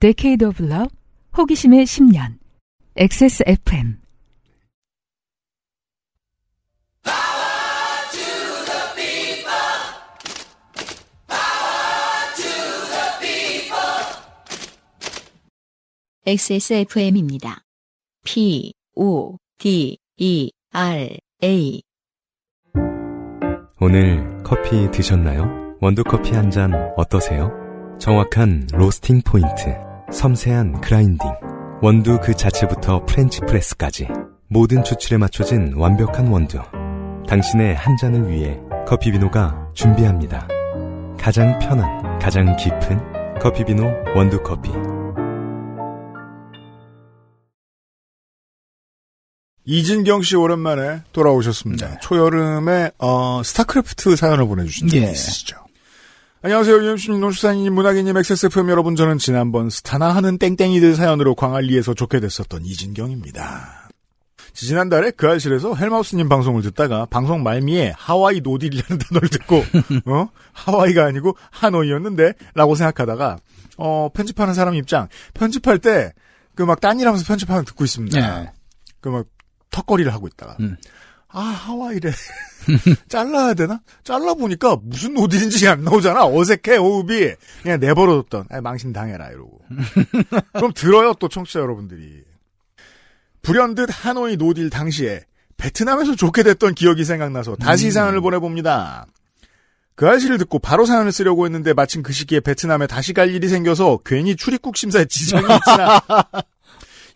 Decade of Love, 호기심의 10년, XSFM. XSFM입니다. P, O, D, E, R, A. 오늘 커피 드셨나요? 원두커피 한 잔 어떠세요? 정확한 roasting point, 섬세한 grinding, 원두 그 자체부터 French press까지 모든 추출에 맞춰진 완벽한 원두. 당신의 한 잔을 위해 커피비노가 준비합니다. 가장 편한, 가장 깊은 커피비노 원두커피. 이진경 씨 오랜만에 돌아오셨습니다. 초여름에 어, 스타크래프트 사연을 보내주신 적이 예. 있으시죠. 안녕하세요. UMC님, 노수사님, 문학인님, XSFM 여러분. 저는 지난번 스타나 하는 땡땡이들 사연으로 광안리에서 좋게 됐었던 이진경입니다. 지난달에 그 알실에서 헬마우스님 방송을 듣다가 방송 말미에 하와이 no deal이라는 단어를 듣고 어 하와이가 아니고 하노이였는데 라고 생각하다가 어 편집하는 사람 입장 편집할 때 그 막 딴 일하면서 편집하는 거 듣고 있습니다. 예. 그막 턱걸이를 하고 있다가 음. 아 하와이래. 잘라야 되나? 잘라 보니까 무슨 no deal인지 안 나오잖아. 어색해 호흡이. 그냥 내버려뒀던. 아, 망신 당해라 이러고. 그럼 들어요 또 청취자 여러분들이. 불현듯 하노이 노딜 당시에 베트남에서 좋게 됐던 기억이 생각나서 다시 사연을 보내봅니다. 그 알씨를 듣고 바로 사연을 쓰려고 했는데 마침 그 시기에 베트남에 다시 갈 일이 생겨서 괜히 출입국 심사에 지장이 있지나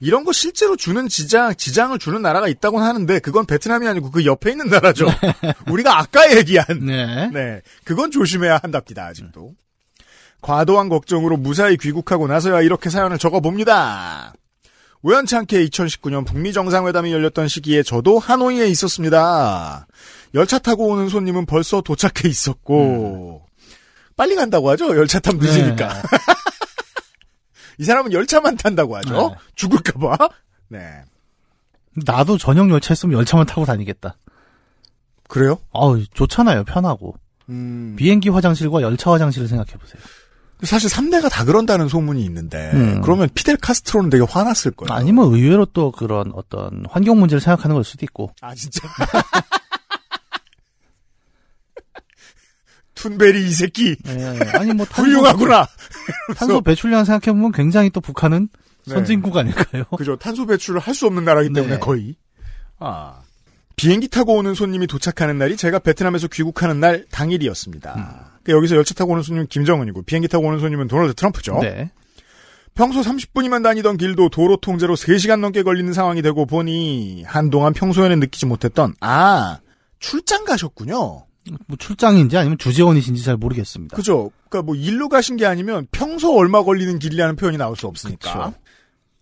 이런 거 실제로 주는 지장, 지장을 주는 나라가 있다고는 하는데 그건 베트남이 아니고 그 옆에 있는 나라죠. 우리가 아까 얘기한 네. 네, 그건 조심해야 한답니다, 아직도. 과도한 걱정으로 무사히 귀국하고 나서야 이렇게 사연을 적어봅니다. 우연찮게 2019년 북미 정상회담이 열렸던 시기에 저도 하노이에 있었습니다. 열차 타고 오는 손님은 벌써 도착해 있었고, 빨리 간다고 하죠? 열차 타면 늦으니까. 네. 이 사람은 열차만 탄다고 하죠? 네. 죽을까봐? 네. 나도 전용 열차 있으면 열차만 타고 다니겠다. 그래요? 아우, 좋잖아요. 편하고. 음, 비행기 화장실과 열차 화장실을 생각해보세요. 사실 3대가 다 그런다는 소문이 있는데, 음. 그러면 피델 카스트로는 되게 화났을 거예요. 아니면 의외로 또 그런 어떤 환경 문제를 생각하는 걸 수도 있고. 아 진짜. 툰베리 이 새끼 예, 아니 뭐 탄소, 훌륭하구나. 탄소 배출량 생각해 보면 굉장히 또 북한은 네. 선진국 아닐까요? 그죠. 탄소 배출을 할 수 없는 나라이기 때문에 네. 거의. 아. 비행기 타고 오는 손님이 도착하는 날이 제가 베트남에서 귀국하는 날 당일이었습니다. 그러니까 여기서 열차 타고 오는 손님은 김정은이고 비행기 타고 오는 손님은 도널드 트럼프죠. 네. 평소 30분이면 다니던 길도 도로 통제로 3시간 넘게 걸리는 상황이 되고 보니 한동안 평소에는 느끼지 못했던 아 출장 가셨군요. 뭐 출장인지 아니면 주재원이신지 잘 모르겠습니다. 그죠. 그러니까 뭐 일로 가신 게 아니면 평소 얼마 걸리는 길이라는 표현이 나올 수 없으니까. 그쵸.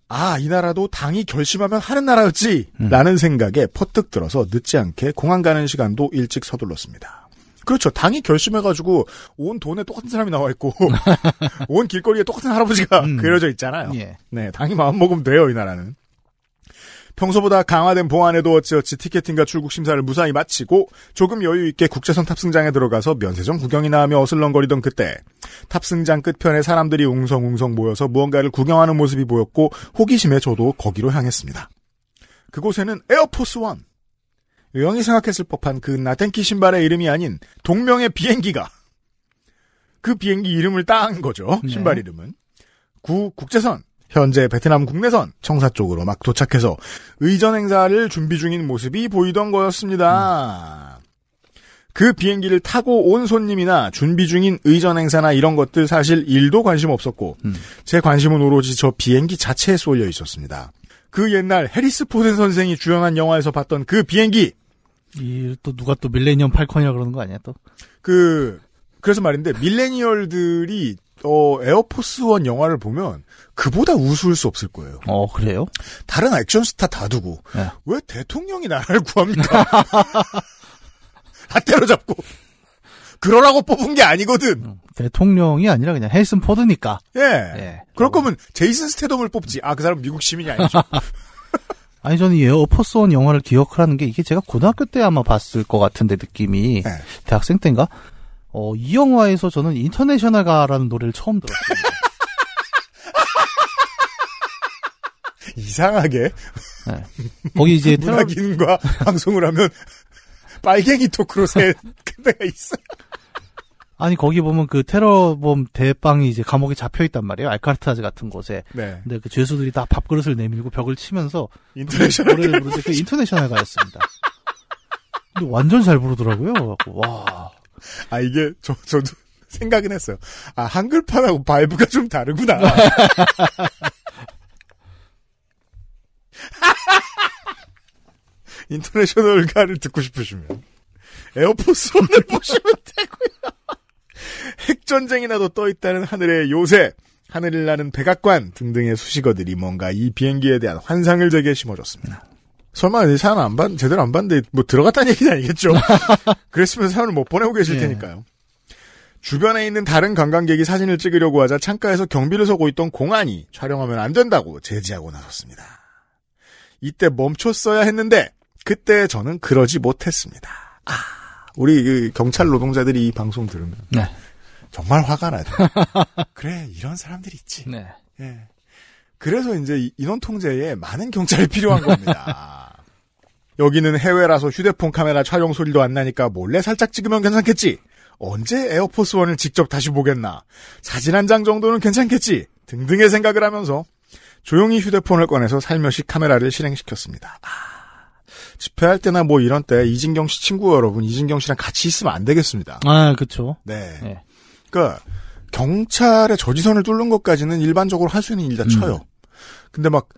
아, 이 나라도 당이 결심하면 하는 나라였지. 음. 라는 생각에 퍼뜩 들어서 늦지 않게 공항 가는 시간도 일찍 서둘렀습니다. 그렇죠. 당이 결심해가지고 온 돈에 똑같은 사람이 나와 있고 온 길거리에 똑같은 할아버지가 음. 그려져 있잖아요. 예. 네, 당이 마음 먹으면 돼요, 이 나라는. 평소보다 강화된 보안에도 어찌어찌 티켓팅과 출국 심사를 무사히 마치고 조금 여유 있게 국제선 탑승장에 들어가서 면세점 구경이나 하며 어슬렁거리던 그때 탑승장 끝편에 사람들이 웅성웅성 모여서 무언가를 구경하는 모습이 보였고 호기심에 저도 거기로 향했습니다. 그곳에는 에어포스 원. 의형이 생각했을 법한 그 나텐키 신발의 이름이 아닌 동명의 비행기가 그 비행기 이름을 딴 거죠. 네. 신발 이름은. 구 국제선 현재 베트남 국내선 청사 쪽으로 막 도착해서 의전 행사를 준비 중인 모습이 보이던 거였습니다. 그 비행기를 타고 온 손님이나 준비 중인 의전 행사나 이런 것들 사실 일도 관심 없었고 음. 제 관심은 오로지 저 비행기 자체에 쏠려 있었습니다. 그 옛날 해리슨 포드 선생이 주연한 영화에서 봤던 그 비행기 이 또 누가 또 밀레니엄 팔콘이라 그러는 거 아니야 또? 그 그래서 말인데 millennial들이 어 에어포스원 영화를 보면 그보다 우스울 수 없을 거예요. 어 그래요? 다른 액션 스타 다 두고 네. 왜 대통령이 나라를 구합니까? 다 때려잡고 그러라고 뽑은 게 아니거든. 대통령이 아니라 그냥 해리슨 포드니까. 예. 예. 그럴 거면 제이슨 스테덤을 뽑지. 아 그 사람 미국 시민이 아니죠. 아니 저는 이 에어포스 원 영화를 기억하는 게 이게 제가 고등학교 때 아마 봤을 것 같은데 느낌이 네. 대학생 때인가? 어, 이 영화에서 저는 인터내셔널 가라는 노래를 처음 들었습니다. 이상하게 거기 이제 테러, 문학인과 방송을 하면 빨갱이 토크로 샐 때가 있어. 아니 거기 보면 그 테러범 대빵이 이제 감옥에 잡혀 있단 말이에요. 알카트라즈 같은 곳에. 네. 근데 그 죄수들이 다 밥그릇을 내밀고 벽을 치면서 인터내셔널 노래를 부르는데 그 인터내셔널 가였습니다. 근데 완전 잘 부르더라고요. 와. 아 이게 저 저도 생각은 했어요. 아 한글판하고 vibe가 좀 다르구나. 인터내셔널가를 듣고 싶으시면 에어포스 원을 보시면 되고요. 핵전쟁이 나도 떠있다는 하늘의 요새, 하늘을 나는 백악관 등등의 수식어들이 뭔가 이 비행기에 대한 환상을 제게 심어줬습니다. 설마 이 사연 안 봤, 제대로 안 봤는데 뭐 들어갔다는 얘기는 아니겠죠? 그랬으면 사연을 못 보내고 계실 예. 테니까요. 주변에 있는 다른 관광객이 사진을 찍으려고 하자 창가에서 경비를 서고 있던 공안이 촬영하면 안 된다고 제지하고 나섰습니다. 이때 멈췄어야 했는데 그때 저는 그러지 못했습니다. 아, 우리 그 경찰 노동자들이 이 방송 들으면 네. 정말 화가 나죠. 그래 이런 사람들이 있지. 네. 예. 그래서 이제 이 인원 통제에 많은 경찰이 필요한 겁니다. 여기는 해외라서 휴대폰 카메라 촬영 소리도 안 나니까 몰래 살짝 찍으면 괜찮겠지. 언제 에어포스 원을 직접 다시 보겠나. 사진 한 장 정도는 괜찮겠지. 등등의 생각을 하면서 조용히 휴대폰을 꺼내서 살며시 카메라를 실행시켰습니다. 아, 집회할 때나 뭐 이런 때 이진경 씨 친구 여러분, 이진경 씨랑 같이 있으면 안 되겠습니다. 아, 그쵸. 네. 네. 그러니까 경찰의 저지선을 뚫는 것까지는 일반적으로 할 수 있는 일이다 음. 쳐요. 근데 막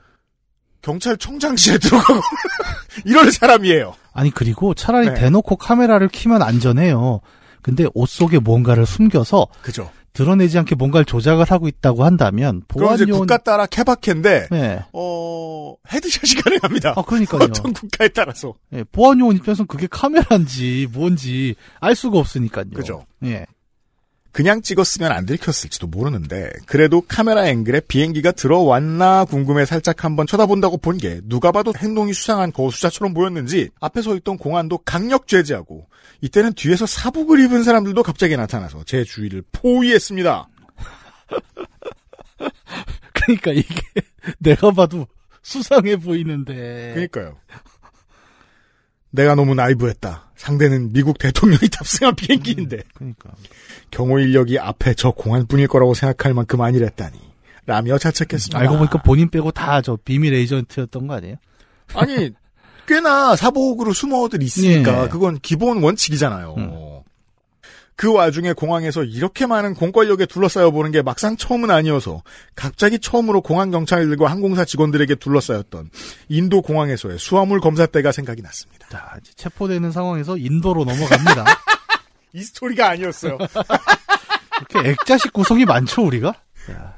경찰청장실에 들어가고 이럴 사람이에요. 아니, 그리고 차라리 네. 대놓고 카메라를 키면 안전해요. 근데 옷 속에 뭔가를 숨겨서 그죠. 드러내지 않게 뭔가를 조작을 하고 있다고 한다면 그럼 이제 국가 따라 케바케인데 네. 어 헤드샷이 가능합니다. 아, 그러니까요. 어떤 국가에 따라서 예, 보안 요원 입장에서는 그게 카메라인지 뭔지 알 수가 없으니까요. 그죠. 예. 그냥 찍었으면 안 들켰을지도 모르는데 그래도 카메라 앵글에 비행기가 들어왔나 궁금해 살짝 한번 쳐다본다고 본 게 누가 봐도 행동이 수상한 거수자처럼 보였는지 앞에 서 있던 공안도 강력 제지하고 이때는 뒤에서 사복을 입은 사람들도 갑자기 나타나서 제 주위를 포위했습니다. 그러니까 이게 내가 봐도 수상해 보이는데. 그러니까요. 내가 너무 나이브했다. 상대는 미국 대통령이 탑승한 비행기인데 그러니까. 경호 인력이 앞에 저 공안뿐일 거라고 생각할 만큼 아니랬다니 라며 자책했습니다. 알고 보니까 본인 빼고 다 저 비밀 에이전트였던 거 아니에요? 아니 꽤나 사복으로 숨어들 있으니까 예. 그건 기본 원칙이잖아요. 음. 그 와중에 공항에서 이렇게 많은 공권력에 둘러싸여 보는 게 막상 처음은 아니어서 갑자기 처음으로 공항 경찰들과 항공사 직원들에게 둘러싸였던 인도 공항에서의 수화물 검사 때가 생각이 났습니다. 자, 이제 체포되는 상황에서 인도로 넘어갑니다. 이 스토리가 아니었어요. 이렇게 액자식 구성이 많죠, 우리가? 야,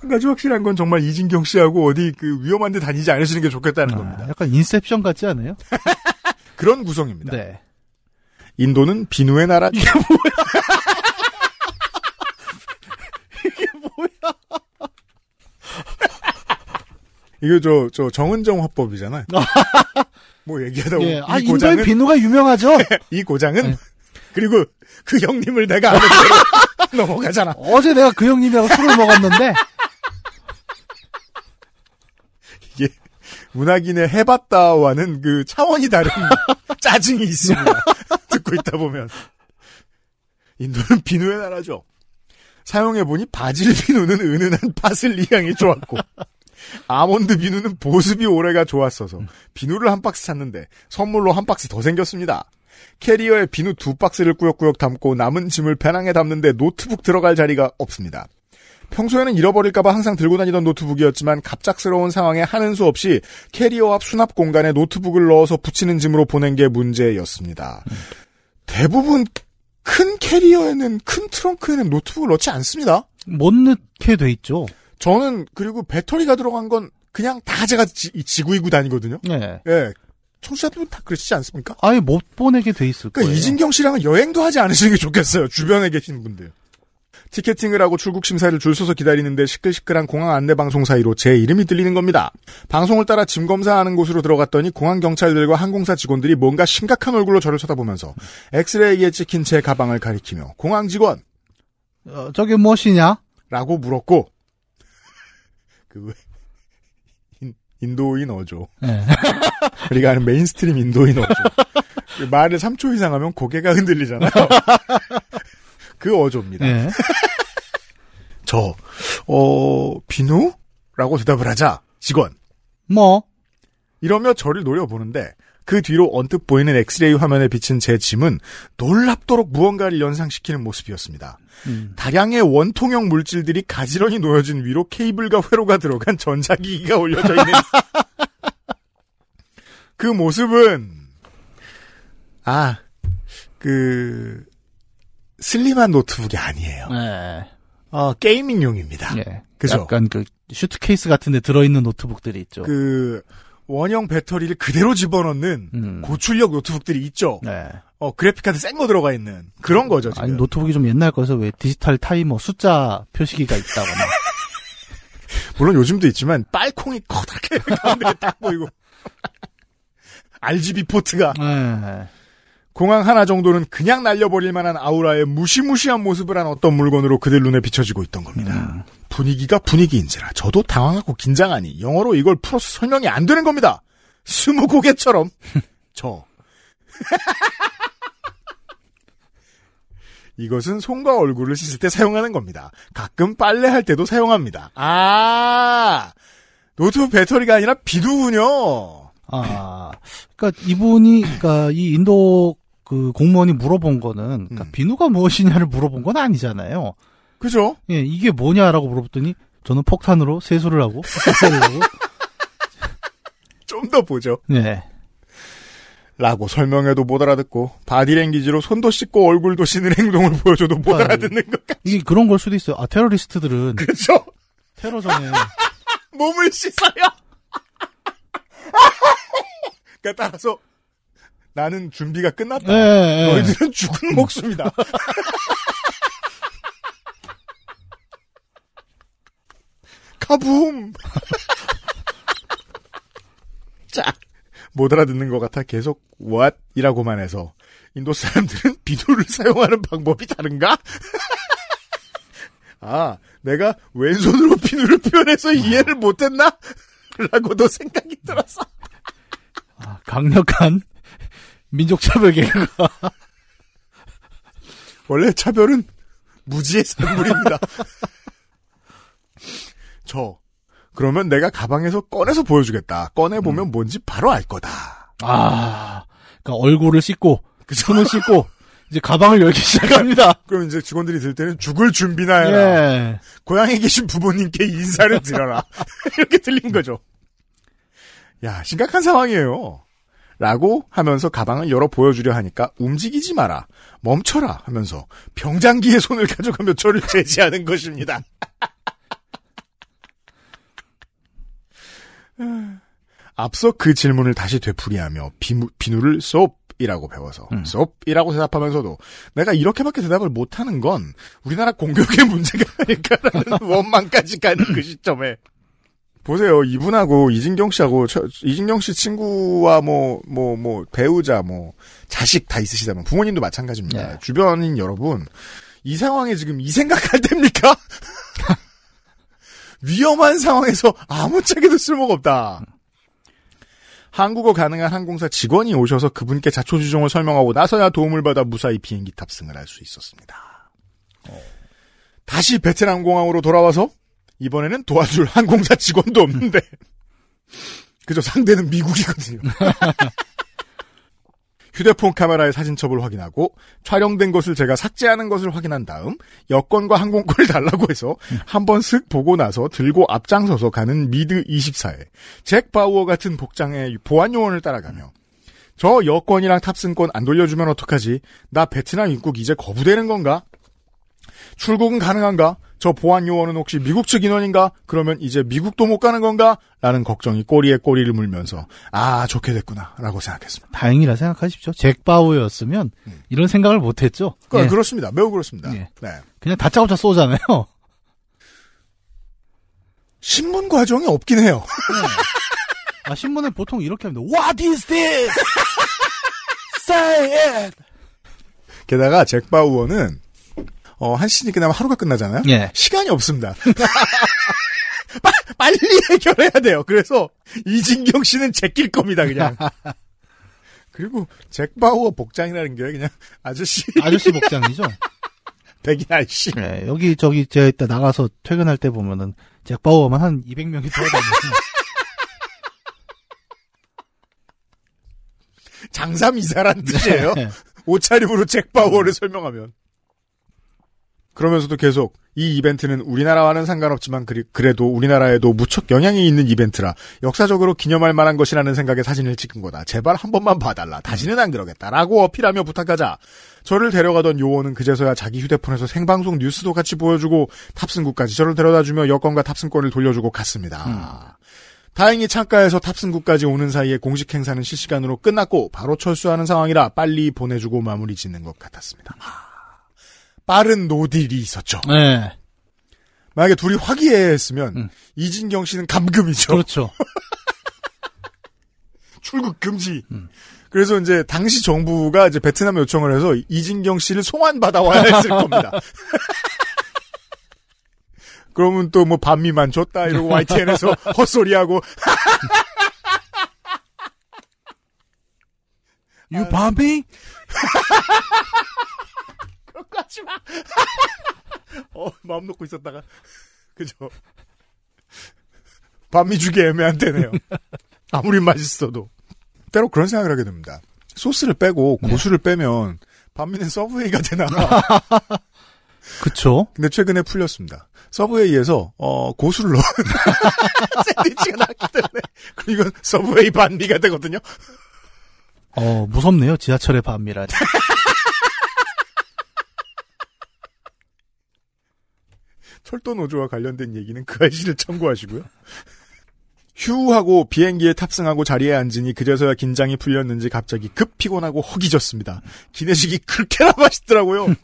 한 가지 확실한 건 정말 이진경 씨하고 어디 그 위험한 데 다니지 않으시는 게 좋겠다는 아, 겁니다. 약간 인셉션 같지 않아요? 그런 구성입니다. 네. 인도는 비누의 나라. 이게 이거 저, 저 정은정 화법이잖아요. 뭐 얘기하다 보면 예. 아, 이 인도의 비누가 유명하죠? 이 고장은 네. 그리고 그 형님을 내가 넘어가잖아. 어제 내가 그 형님이랑 술을 먹었는데, 이게 문학인의 해봤다와는 그 차원이 다른 짜증이 있습니다. 듣고 있다 보면 인도는 비누의 나라죠. 사용해보니 바질 비누는 은은한 파슬리 향이 좋았고 아몬드 비누는 보습이 오래가 좋았어서 비누를 한 박스 샀는데 선물로 한 박스 더 생겼습니다. 캐리어에 비누 두 박스를 꾸역꾸역 담고 남은 짐을 배낭에 담는데 노트북 들어갈 자리가 없습니다. 평소에는 잃어버릴까봐 항상 들고 다니던 노트북이었지만 갑작스러운 상황에 하는 수 없이 캐리어 앞 수납 공간에 노트북을 넣어서 부치는 짐으로 보낸 게 문제였습니다. 대부분 큰 캐리어에는 큰 트렁크에는 노트북을 넣지 않습니다. 못 넣게 돼 있죠. 저는 그리고 배터리가 들어간 건 그냥 다 제가 지, 구이고 다니거든요. 네. 예. 청취자들은 다 그러시지 않습니까? 아예 못 보내게 돼 있을 그러니까 거예요. 이진경 씨랑은 여행도 하지 않으시는 게 좋겠어요. 주변에 계신 분들. ticketing을 하고 출국 심사를 줄 서서 기다리는데 시끌시끌한 공항 안내 방송 사이로 제 이름이 들리는 겁니다. 방송을 따라 짐 검사하는 곳으로 들어갔더니 공항 경찰들과 항공사 직원들이 뭔가 심각한 얼굴로 저를 쳐다보면서 엑스레이에 찍힌 제 가방을 가리키며 공항 직원 어, 저게 무엇이냐? 라고 물었고 그 왜, 인, 인도인 어조. 예. 우리가 아는 mainstream 인도인 어조. 그 말을 3초 이상 하면 고개가 흔들리잖아요. 그 어조입니다. 예. 저, 어, 비누? 라고 대답을 하자, 직원. 뭐, 이러며 저를 노려보는데, 그 뒤로 언뜻 보이는 엑스레이 화면에 비친 제 짐은 놀랍도록 무언가를 연상시키는 모습이었습니다. 음. 다량의 원통형 물질들이 가지런히 놓여진 위로 케이블과 회로가 들어간 전자기기가 올려져 있는 그 모습은 아, 그 슬림한 노트북이 아니에요. 예. 어, 게이밍용입니다. 예. 그죠? 약간 그 슈트케이스 같은 데 들어있는 노트북들이 있죠. 그 원형 배터리를 그대로 집어넣는 음. 고출력 노트북들이 있죠. 네. 어, 그래픽카드 센 거 들어가 있는 그런 거죠, 지금. 아니 노트북이 좀 옛날 거여서 왜 디지털 타이머 숫자 표시기가 있다거나. 물론 요즘도 있지만 빨콩이 커다랗게 가운데 딱 보이고 RGB 포트가 예. 공항 하나 정도는 그냥 날려버릴 만한 아우라의 무시무시한 모습을 한 어떤 물건으로 그들 눈에 비춰지고 있던 겁니다. 음. 분위기가 분위기인지라 저도 당황하고 긴장하니 영어로 이걸 풀어서 설명이 안 되는 겁니다. 스무 고개처럼 저 이것은 손과 얼굴을 씻을 때 사용하는 겁니다. 가끔 빨래할 때도 사용합니다. 아 노트북 배터리가 아니라 비누군요. 아, 그러니까 이분이 그러니까 이 인도 그 공무원이 물어본 거는 그러니까 음. 비누가 무엇이냐를 물어본 건 아니잖아요. 그죠? 예, 이게 뭐냐라고 물어봤더니 저는 폭탄으로 세수를 하고 세수를 하고 좀 더 보죠. 네. 라고 설명해도 못 알아듣고 바디랭귀지로 손도 씻고 얼굴도 씻는 행동을 보여줘도 못 아유. 알아듣는 것 같. 이게 그런 걸 수도 있어요. 아 테러리스트들은 그죠? 테러 전에 몸을 씻어요. 그러니까 따라서 나는 준비가 끝났다. 예, 예. 너희들은 죽은 목숨이다. 카붐. 자, 못 알아듣는 것 같아 계속 what 이라고만 해서 인도 사람들은 비누를 사용하는 방법이 다른가? 아, 내가 왼손으로 비누를 표현해서 이해를 못했나? 라고도 생각이 들었어. 아, 강력한 민족 차별 개그가 원래 차별은 무지의 산물입니다. 저 그러면 내가 가방에서 꺼내서 보여주겠다. 꺼내 보면 뭔지 바로 알 거다. 아, 그러니까 얼굴을 씻고 그죠? 손을 씻고 이제 가방을 열기 시작합니다. 그럼 이제 직원들이 들 때는 죽을 준비나 해라. 예. 고향에 계신 부모님께 인사를 드려라. 이렇게 들린 거죠. 야, 심각한 상황이에요. 라고 하면서 가방을 열어 보여주려 하니까 움직이지 마라. 멈춰라 하면서 병장기에 손을 가져가며 저를 제지하는 것입니다. 앞서 그 질문을 다시 되풀이하며 비누, 비누를 솝이라고 배워서 음. 솝이라고 대답하면서도 내가 이렇게밖에 대답을 못하는 건 우리나라 공격의 문제가 아닐까라는 원망까지 가는 그 시점에 보세요 이분하고 이진경 씨하고 저- 이진경 씨 친구와 뭐 뭐 뭐 배우자 뭐 자식 다 있으시다면 부모님도 마찬가지입니다 네. 주변인 여러분 이 상황에 지금 이 생각할 때입니까? 위험한 상황에서 아무짝에도 쓸모가 없다. 한국어 가능한 항공사 직원이 오셔서 그분께 자초지종을 설명하고 나서야 도움을 받아 무사히 비행기 탑승을 할 수 있었습니다. 다시 베트남 공항으로 돌아와서 이번에는 도와줄 항공사 직원도 없는데 그저 상대는 미국이거든요. 휴대폰 카메라의 사진첩을 확인하고 촬영된 것을 제가 삭제하는 것을 확인한 다음 여권과 항공권을 달라고 해서 한번 슥 보고 나서 들고 앞장서서 가는 미드 24에 잭 바우어 같은 복장의 보안 요원을 따라가며 저 여권이랑 탑승권 안 돌려주면 어떡하지? 나 베트남 입국 이제 거부되는 건가? 출국은 가능한가? 저 보안 요원은 혹시 미국 측 인원인가? 그러면 이제 미국도 못 가는 건가? 라는 걱정이 꼬리에 꼬리를 물면서 아 좋게 됐구나 라고 생각했습니다. 다행이라 생각하십시오. 잭 바우였으면 이런 생각을 못했죠. 그, 예. 그렇습니다. 매우 그렇습니다. 예. 네. 그냥 다짜고짜 쏘잖아요. 신문 과정이 없긴 해요. 아, 신문에 보통 이렇게 합니다. What is this? Say it! 게다가 잭 바우어는 어, 한 시즌이 끝나면 하루가 끝나잖아요. 예. 시간이 없습니다. 빨리, 해결해야 돼요. 그래서 이진경 씨는 제낄 겁니다, 그냥. 그리고 잭 바우어 복장이라는 게 그냥 아저씨 아저씨 복장이죠. 백인 아저씨. 네, 여기 저기 제가 이따 나가서 퇴근할 때 보면은 잭 바우어만 한 200명이 돌아다니고 장삼 이사란 뜻이에요. 네. 옷차림으로 잭 바우어를 설명하면. 그러면서도 계속 이 이벤트는 우리나라와는 상관없지만 그래도 우리나라에도 무척 영향이 있는 이벤트라 역사적으로 기념할 만한 것이라는 생각에 사진을 찍은 거다. 제발 한 번만 봐달라. 다시는 안 그러겠다라고 어필하며 부탁하자 저를 데려가던 요원은 그제서야 자기 휴대폰에서 생방송 뉴스도 같이 보여주고 탑승구까지 저를 데려다주며 여권과 탑승권을 돌려주고 갔습니다. 다행히 창가에서 탑승구까지 오는 사이에 공식 행사는 실시간으로 끝났고 바로 철수하는 상황이라 빨리 보내주고 마무리 짓는 것 같았습니다. 빠른 노딜이 있었죠. 네. 만약에 둘이 화기애애했으면 음. 이진경 씨는 감금이죠. 그렇죠. 출국 금지. 음. 그래서 이제 당시 정부가 이제 베트남 요청을 해서 이진경 씨를 송환 받아 와야 했을 겁니다. 그러면 또 뭐 반미만 줬다 이러고 YTN에서 헛소리하고 You 밤이? 하지 마. 어, 마음 놓고 있었다가 그죠. 반미 주기 애매한 때네요. 아무리 맛있어도 때로 그런 생각을 하게 됩니다. 소스를 빼고 고수를 빼면 반미는 서브웨이가 되나. 그쵸. 근데 최근에 풀렸습니다. 서브웨이에서 어, 고수를 넣은 샌드위치가 나왔기 때문에 그리고 이건 서브웨이 반미가 되거든요. 어, 무섭네요. 지하철의 밤이라니. 철도 노조와 관련된 얘기는 그 아이씨를 참고하시고요. 휴하고 비행기에 탑승하고 자리에 앉으니 그제서야 긴장이 풀렸는지 갑자기 급 피곤하고 허기졌습니다. 기내식이 그렇게나 맛있더라고요.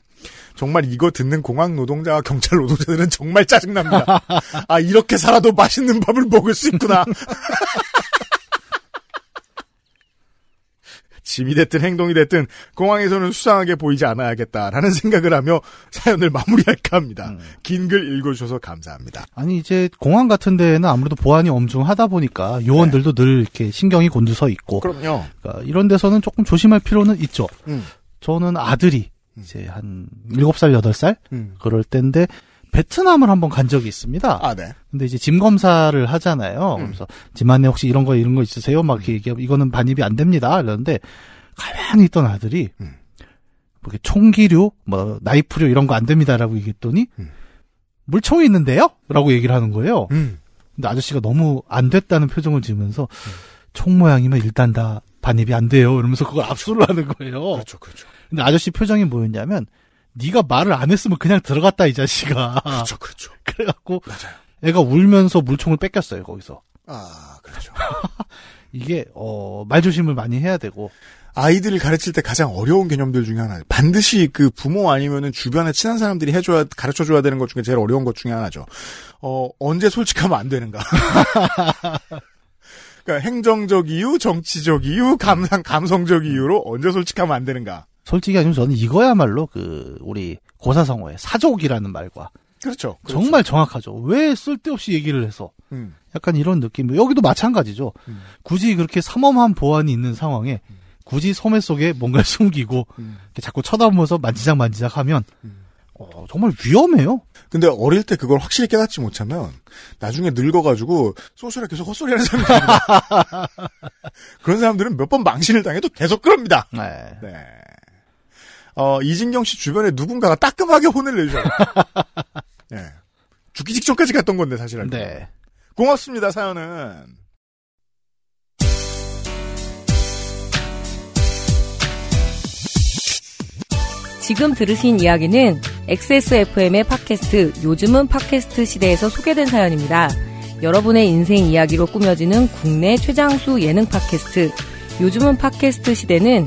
정말 이거 듣는 공항 노동자와 경찰 노동자들은 정말 짜증납니다. 아 이렇게 살아도 맛있는 밥을 먹을 수 있구나. 짐이 됐든 행동이 됐든 공항에서는 수상하게 보이지 않아야겠다라는 생각을 하며 사연을 마무리할까 합니다. 음. 긴글 읽어주셔서 감사합니다. 아니, 이제 공항 같은 데는 아무래도 보안이 엄중하다 보니까 요원들도 늘 이렇게 신경이 곤두서 있고. 그럼요. 그러니까 이런 데서는 조금 조심할 필요는 있죠. 음. 저는 아들이 이제 한 7살, 8살? 음. 그럴 때인데 베트남을 한번 간 적이 있습니다. 아, 네. 근데 이제 짐 검사를 하잖아요. 음. 그래서 짐 안에 혹시 이런 거 이런 거 있으세요? 막 이렇게 얘기하면 이거는 반입이 안 됩니다. 이러는데 가만히 있던 아들이 음. 뭐 이렇게 총기류, 뭐 나이프류 이런 거 안 됩니다라고 얘기했더니 음. 물총이 있는데요? 라고 얘기를 하는 거예요. 음. 근데 아저씨가 너무 안 됐다는 표정을 지으면서 총 모양이면 일단 다 반입이 안 돼요. 이러면서 그걸 압수를 하는 거예요. 그렇죠, 그렇죠. 근데 아저씨 표정이 뭐였냐면 네가 말을 안 했으면 그냥 들어갔다 이 자식아. 그렇죠, 그렇죠. 그래갖고 맞아요. 애가 울면서 물총을 뺏겼어요 거기서. 아, 그렇죠. 이게 어 말 조심을 많이 해야 되고 아이들을 가르칠 때 가장 어려운 개념들 중에 하나. 반드시 그 부모 아니면은 주변에 친한 사람들이 해줘야, 가르쳐 줘야 되는 것 중에 제일 어려운 것 중에 하나죠. 어, 언제 솔직하면 안 되는가. 그러니까 행정적 이유, 정치적 이유, 감상, 감성적 이유로 언제 솔직하면 안 되는가. 솔직히 아니면 저는 이거야말로 그 우리 고사성어의 사족이라는 말과 그렇죠. 그렇죠. 정말 정확하죠. 왜 쓸데없이 얘기를 해서 음, 약간 이런 느낌. 여기도 마찬가지죠. 음. 굳이 그렇게 삼엄한 보안이 있는 상황에 굳이 소매 속에 뭔가를 숨기고 음. 자꾸 쳐다보면서 만지작 만지작 하면 음. 어, 정말 위험해요. 근데 어릴 때 그걸 확실히 깨닫지 못하면 나중에 늙어가지고 소셜에 계속 헛소리하는 사람들입니다. 그런 사람들은 몇 번 망신을 당해도 계속 그럽니다. 네. 네. 어, 이진경 씨 주변에 누군가가 따끔하게 혼을 내줘요. 네. 죽기 직전까지 갔던 건데, 사실. 알고. 네. 고맙습니다, 사연은. 지금 들으신 이야기는 XSFM의 팟캐스트 요즘은 팟캐스트 시대에서 소개된 사연입니다. 여러분의 인생 이야기로 꾸며지는 국내 최장수 예능 팟캐스트 요즘은 팟캐스트 시대는